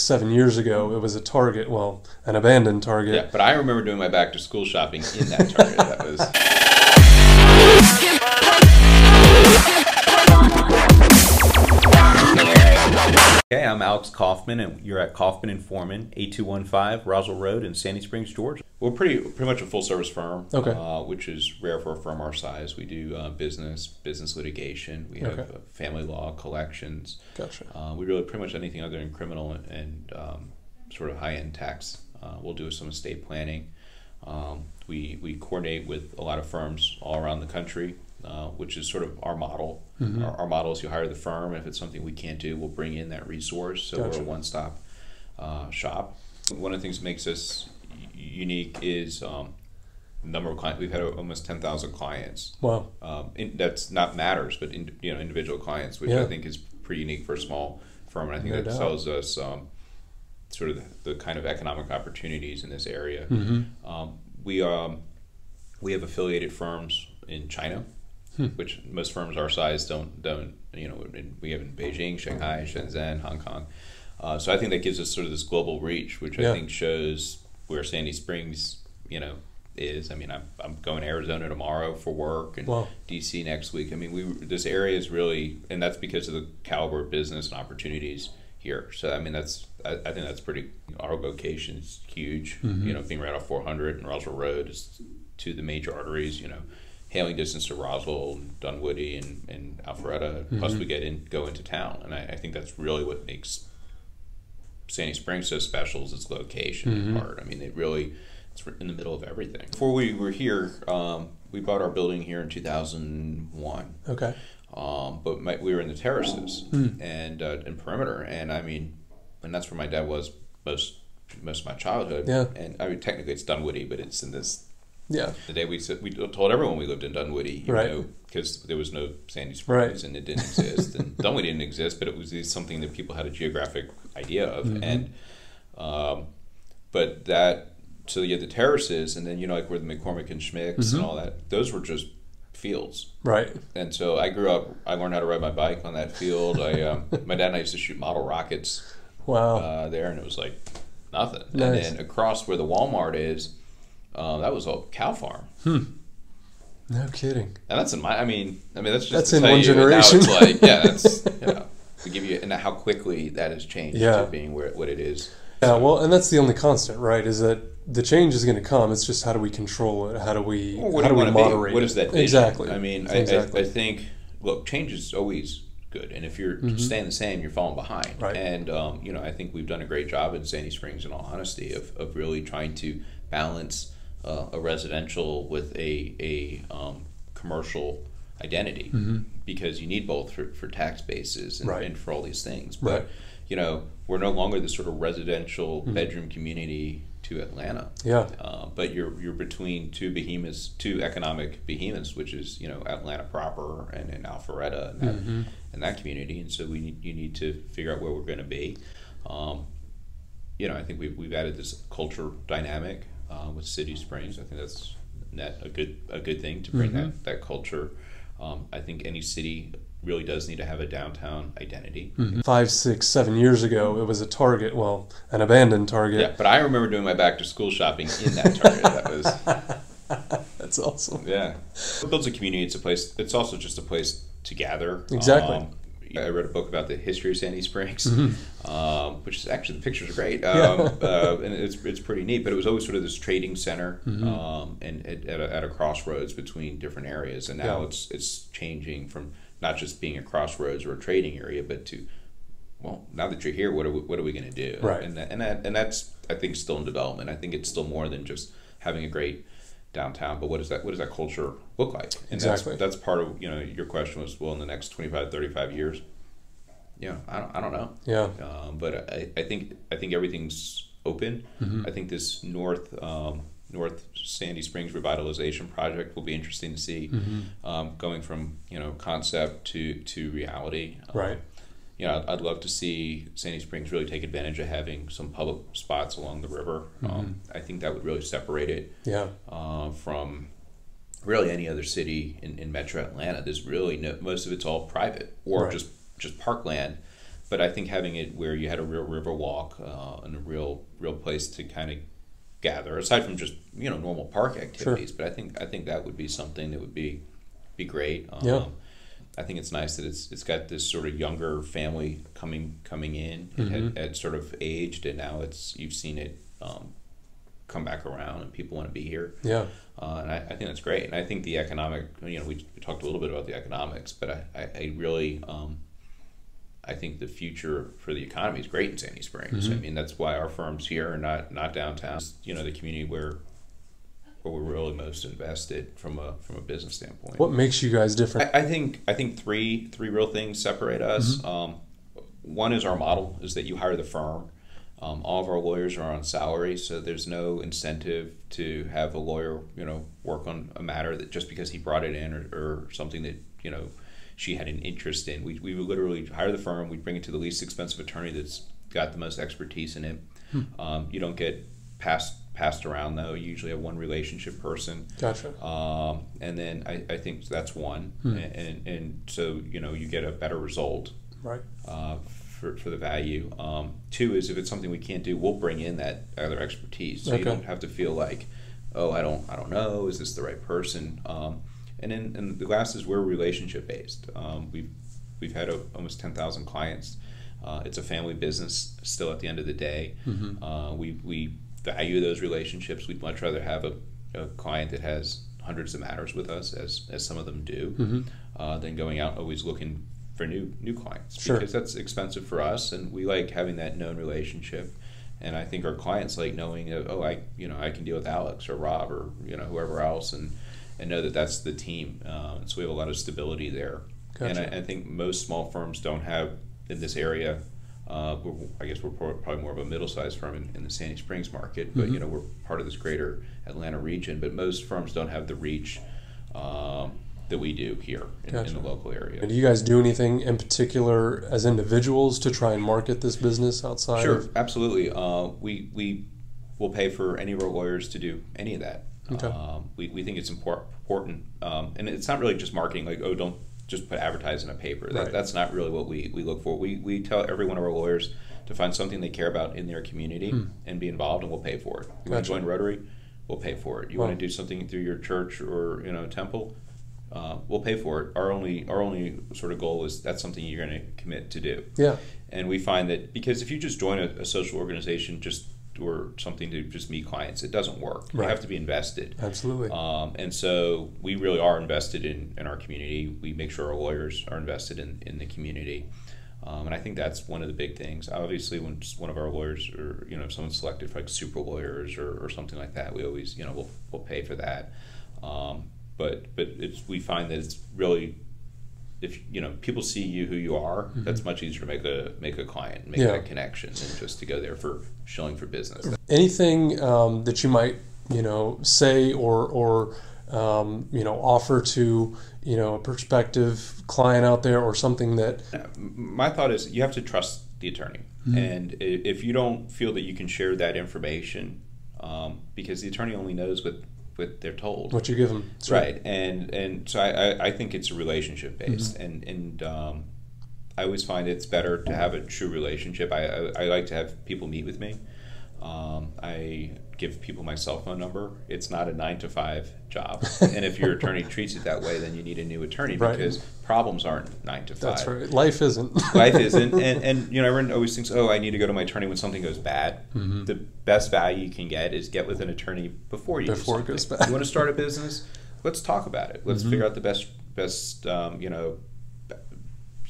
six, seven years ago, it was a Target, well, an abandoned Target. Yeah, but I remember doing my back to school shopping in that Target. that was. Okay, I'm Alex Kaufman, and you're at Kaufman and Forman, 8215 Roswell Road in Sandy Springs, Georgia. We're pretty pretty much a full service firm, Okay. uh, which is rare for a firm our size. We do uh, business, business litigation. We have Okay. uh, family law, collections. Gotcha. Uh, we really pretty much anything other than criminal and, and um, sort of high end tax. Uh, we'll do some estate planning. Um, we we coordinate with a lot of firms all around the country, uh, which is sort of our model. Mm-hmm. Our, our model is you hire the firm. If it's something we can't do, we'll bring in that resource. So Gotcha. we're a one stop uh, shop. One of the things that makes us unique is um, the number of clients. We've had almost ten thousand clients Wow. um, in, that's not matters, but in, you know individual clients, which Yeah. I think is pretty unique for a small firm, and I think No that doubt. tells us um, sort of the, the kind of economic opportunities in this area. Mm-hmm. Um, we um, we have affiliated firms in China, Hmm. which most firms our size don't don't you know we have in Beijing, Shanghai, Shenzhen, Hong Kong. Uh, so I think that gives us sort of this global reach, which Yeah. I think shows where Sandy Springs, you know, is. I mean, I'm, I'm going to Arizona tomorrow for work and Wow. DC next week. I mean, we this area is really, and that's because of the caliber of business and opportunities here. So I mean, that's I, I think that's pretty. Our location is huge. Mm-hmm. You know, being right off 400 and Roswell Road is to the major arteries. You know, hailing distance to Roswell, and Dunwoody, and and Alpharetta. Plus, Mm-hmm. we get in go into town, and I, I think that's really what makes Sandy Springs so special is its location Mm-hmm. and part. I mean, it really it's in the middle of everything. Before we were here, um, we bought our building here in 2001. Okay. Um, but my, we were in the terraces Hmm. and uh, in perimeter, and I mean, and that's where my dad was most most of my childhood. Yeah. And I mean, technically it's Dunwoody, but it's in this. Yeah. The day we said we told everyone we lived in Dunwoody, you Right. know, because there was no Sandy Springs Right. and it didn't exist, and Dunwoody didn't exist, but it was something that people had a geographic idea of, Mm-hmm. and um, but that so you had the terraces, and then you know like where the McCormick and Schmick's Mm-hmm. and all that, those were just fields. Right. And so I grew up. I learned how to ride my bike on that field. I, um, my dad and I used to shoot model rockets Wow. uh, there, and it was like nothing. Nice. And then across where the Walmart is, uh, that was a cow farm. no kidding. And that's in my. I mean, I mean that's just That's to in tell one you, and now generation. it's like yeah, that's you know, to give you and how quickly that has changed Yeah. to being where what it is. Yeah. Well, and that's the only constant, right? Is that the change is going to come. It's just how do we control it? How do we? Well, how do do we moderate? be? What it? is that? Vision? Exactly. I mean, exactly. I, I, I think look, change is always good, and if you're staying the same, you're falling behind. Mm-hmm. Right. And um, you know, I think we've done a great job in Sandy Springs, in all honesty, of, of really trying to balance uh, a residential with a a um, commercial identity because you need both for, for tax bases and, Mm-hmm. Right. and for all these things. Right. Mm-hmm. But you know, we're no longer the sort of residential bedroom community to Atlanta. yeah. Uh, but you're you're between two behemoths, two economic behemoths, which is you know Atlanta proper and, and Alpharetta and that, Mm-hmm. and that community, and so we need, you need to figure out where we're going to be. Um, you know, I think we've, we've added this culture dynamic uh, with City Springs. I think that's net a good a good thing to bring Mm-hmm. that that culture. Um, I think any city really does need to have a downtown identity. Five, six, seven years ago, it was a Target. Well, an abandoned Target. Yeah, but I remember doing my back to school shopping in that Target. that was That's awesome. Yeah, it builds a community. It's a place. It's also just a place to gather. Exactly. Um, I read a book about the history of Sandy Springs, um, which is actually the pictures are great, Mm-hmm. Yeah. um, uh, and it's it's pretty neat. But it was always sort of this trading center, Mm-hmm. um, and at, at, a, at a crossroads between different areas. And now Yeah. it's it's changing from not just being a crossroads or a trading area, but to well, now that you're here, what are we, what are we going to do? Right. And that, and that, and that's I think still in development. I think it's still more than just having a great downtown, but what does that what does that culture look like? And Exactly. that's that's part of you know your question was well in the next 25 35 years. Yeah, I don't, I don't know. Yeah. Um, but I, I think I think everything's open. Mm-hmm. I think this North um, North Sandy Springs revitalization project will be interesting to see, Mm-hmm. um, going from you know concept to to reality. Um, Right. You know, I'd, I'd love to see Sandy Springs really take advantage of having some public spots along the river. Mm-hmm. Um, I think that would really separate it Yeah. uh, from really any other city in, in Metro Atlanta. There's really no most of it's all private or Right. just just parkland but I think having it where you had a real river walk uh, and a real real place to kind of gather, aside from just you know normal park activities, Sure. but I think I think that would be something that would be be great. Um, Yeah. I think it's nice that it's it's got this sort of younger family coming coming in. It Mm-hmm. had, had sort of aged, and now it's you've seen it um, come back around, and people want to be here. Yeah. Uh, and I, I think that's great. And I think the economic, you know, we, we talked a little bit about the economics, but I, I, I really, um, I think the future for the economy is great in Sandy Springs. I mean, that's why our firm's here are not, not downtown. It's, you know, the community where, where we're really most invested from a, from a business standpoint. What makes you guys different? I, I think I think three three real things separate us. Um, one is our model is that you hire the firm. Um, all of our lawyers are on salary, so there's no incentive to have a lawyer, you know, work on a matter that just because he brought it in or, or something that you know she had an interest in. We, we would literally hire the firm. We'd bring it to the least expensive attorney that's got the most expertise in it. Um, you don't get passed passed around though. You usually have one relationship person. Gotcha. Um, and then I, I think that's one, and, and and so you know you get a better result Right. uh, for, for the value. Um, two is if it's something we can't do, we'll bring in that other expertise, so Okay. you don't have to feel like, oh, I don't I don't know, is this the right person? Um, and then and the last is we're relationship based. Um, we've we've had a, almost ten thousand clients. Uh, it's a family business still at the end of the day. Uh, we we value those relationships. We'd much rather have a, a client that has hundreds of matters with us, as as some of them do, uh, than going out always looking for new new clients Sure. because that's expensive for us, and we like having that known relationship. And I think our clients like knowing, that, oh, I you know I can deal with Alex or Rob or you know whoever else, and and know that that's the team. Uh, so we have a lot of stability there. And I, I think most small firms don't have in this area. Uh, we're, I guess we're probably more of a middle-sized firm in, in the Sandy Springs market, but Mm-hmm. you know we're part of this greater Atlanta region. But most firms don't have the reach um, that we do here in, in the local area. And do you guys do anything in particular as individuals to try and market this business outside Sure, of? absolutely. Uh, we we will pay for any of our lawyers to do any of that. Okay. Um, we, we think it's impor- important, um, and it's not really just marketing. Like, oh, don't just put advertise in a paper. That, Right. That's not really what we, we look for. We we tell every one of our lawyers to find something they care about in their community and be involved, and we'll pay for it. You want Hmm. To join Rotary? We'll pay for it. You Wow. want to do something through your church or you know temple? Uh, we'll pay for it. Our only our only sort of goal is that's something you're going to commit to do. Yeah. And we find that because if you just join a, a social organization just or something to just meet clients, it doesn't work. You have to be invested. Absolutely. Um, and so we really are invested in, in our community. We make sure our lawyers are invested in, in the community. Um, and I think that's one of the big things. Obviously, when one of our lawyers or, you know, if someone's selected for like super lawyers or, or something like that, we always, you know, we'll, we'll pay for that. Um, but, but it's, we find that it's really, if, you know, people see you who you are, that's much easier to make a, make a client, make Mm-hmm. Yeah. that connection than just to go there for shilling for business. Anything um, that you might, you know, say or or um, you know offer to you know a prospective client out there or something that Uh, my thought is you have to trust the attorney and if you don't feel that you can share that information um, because the attorney only knows what what they're told. What you give them. right. And and so I, I, think it's a relationship based. And and um, I always find it's better to have a true relationship. I, I, I like to have people meet with me um, I give people my cell phone number it's not a nine to five job and if your attorney treats it that way then you need a new attorney Right. because problems aren't nine to five That's right. Life isn't. life isn't and, and you know everyone always thinks oh i need to go to my attorney when something goes bad Mm-hmm. the best value you can get is get with an attorney before you Before it goes bad. Mm-hmm. you want to start a business let's talk about it let's figure out the best best um, you know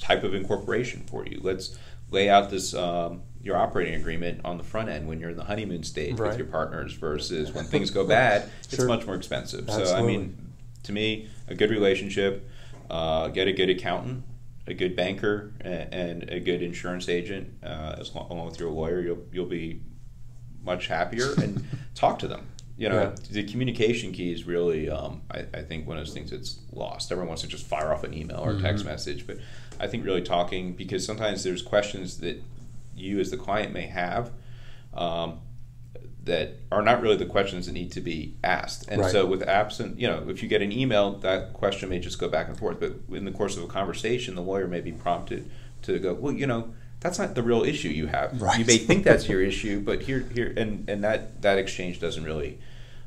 type of incorporation for you let's lay out this um, your operating agreement on the front end when you're in the honeymoon stage Right. with your partners versus when things go bad it's much more expensive. So i mean to me a good relationship uh, get a good accountant a good banker a- and a good insurance agent uh, as long, along with your lawyer you'll you'll be much happier and talk to them. You know Yeah. the communication key is really um, I, I think one of those things that's lost. Everyone wants to just fire off an email or a text message but i think really talking because sometimes there's questions that you as the client may have um, that are not really the questions that need to be asked. And Right. so, with absent, you know, if you get an email, that question may just go back and forth. But in the course of a conversation, the lawyer may be prompted to go, well, you know, that's not the real issue you have. Right. You may think that's your issue, but here, here, and and that that exchange doesn't really,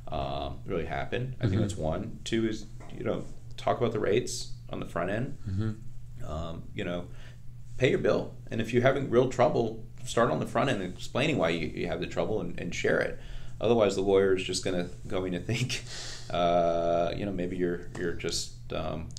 um, really happen. I think that's one. Two is you know talk about the rates on the front end. Um, you know, pay your bill, and if you're having real trouble, start on the front end explaining why you, you have the trouble and, and share it. Otherwise, the lawyer is just gonna going to think, uh, you know, maybe you're you're just um,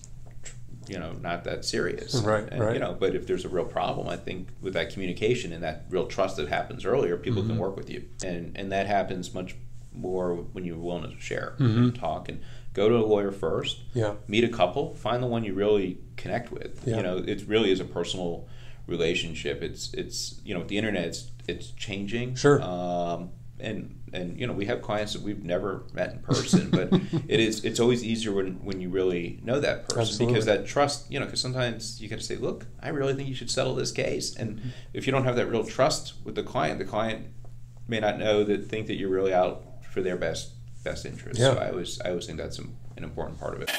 you know not that serious, Right, And, right. You know, but if there's a real problem, I think with that communication and that real trust that happens earlier, people Mm-hmm. can work with you, and and that happens much more when you're willing to share, Mm-hmm. talk, and go to a lawyer first. Yeah. Meet a couple, find the one you really connect with. Yeah. You know, it really is a personal relationship. It's it's you know with the internet, it's it's changing. Sure. Um, and and you know we have clients that we've never met in person, but it is it's always easier when, when you really know that person Absolutely. because that trust you know because sometimes you got to say look I really think you should settle this case and if you don't have that real trust with the client the client may not know that think that you're really out for their best best interest so Yeah. I always I always think that's an an important part of it.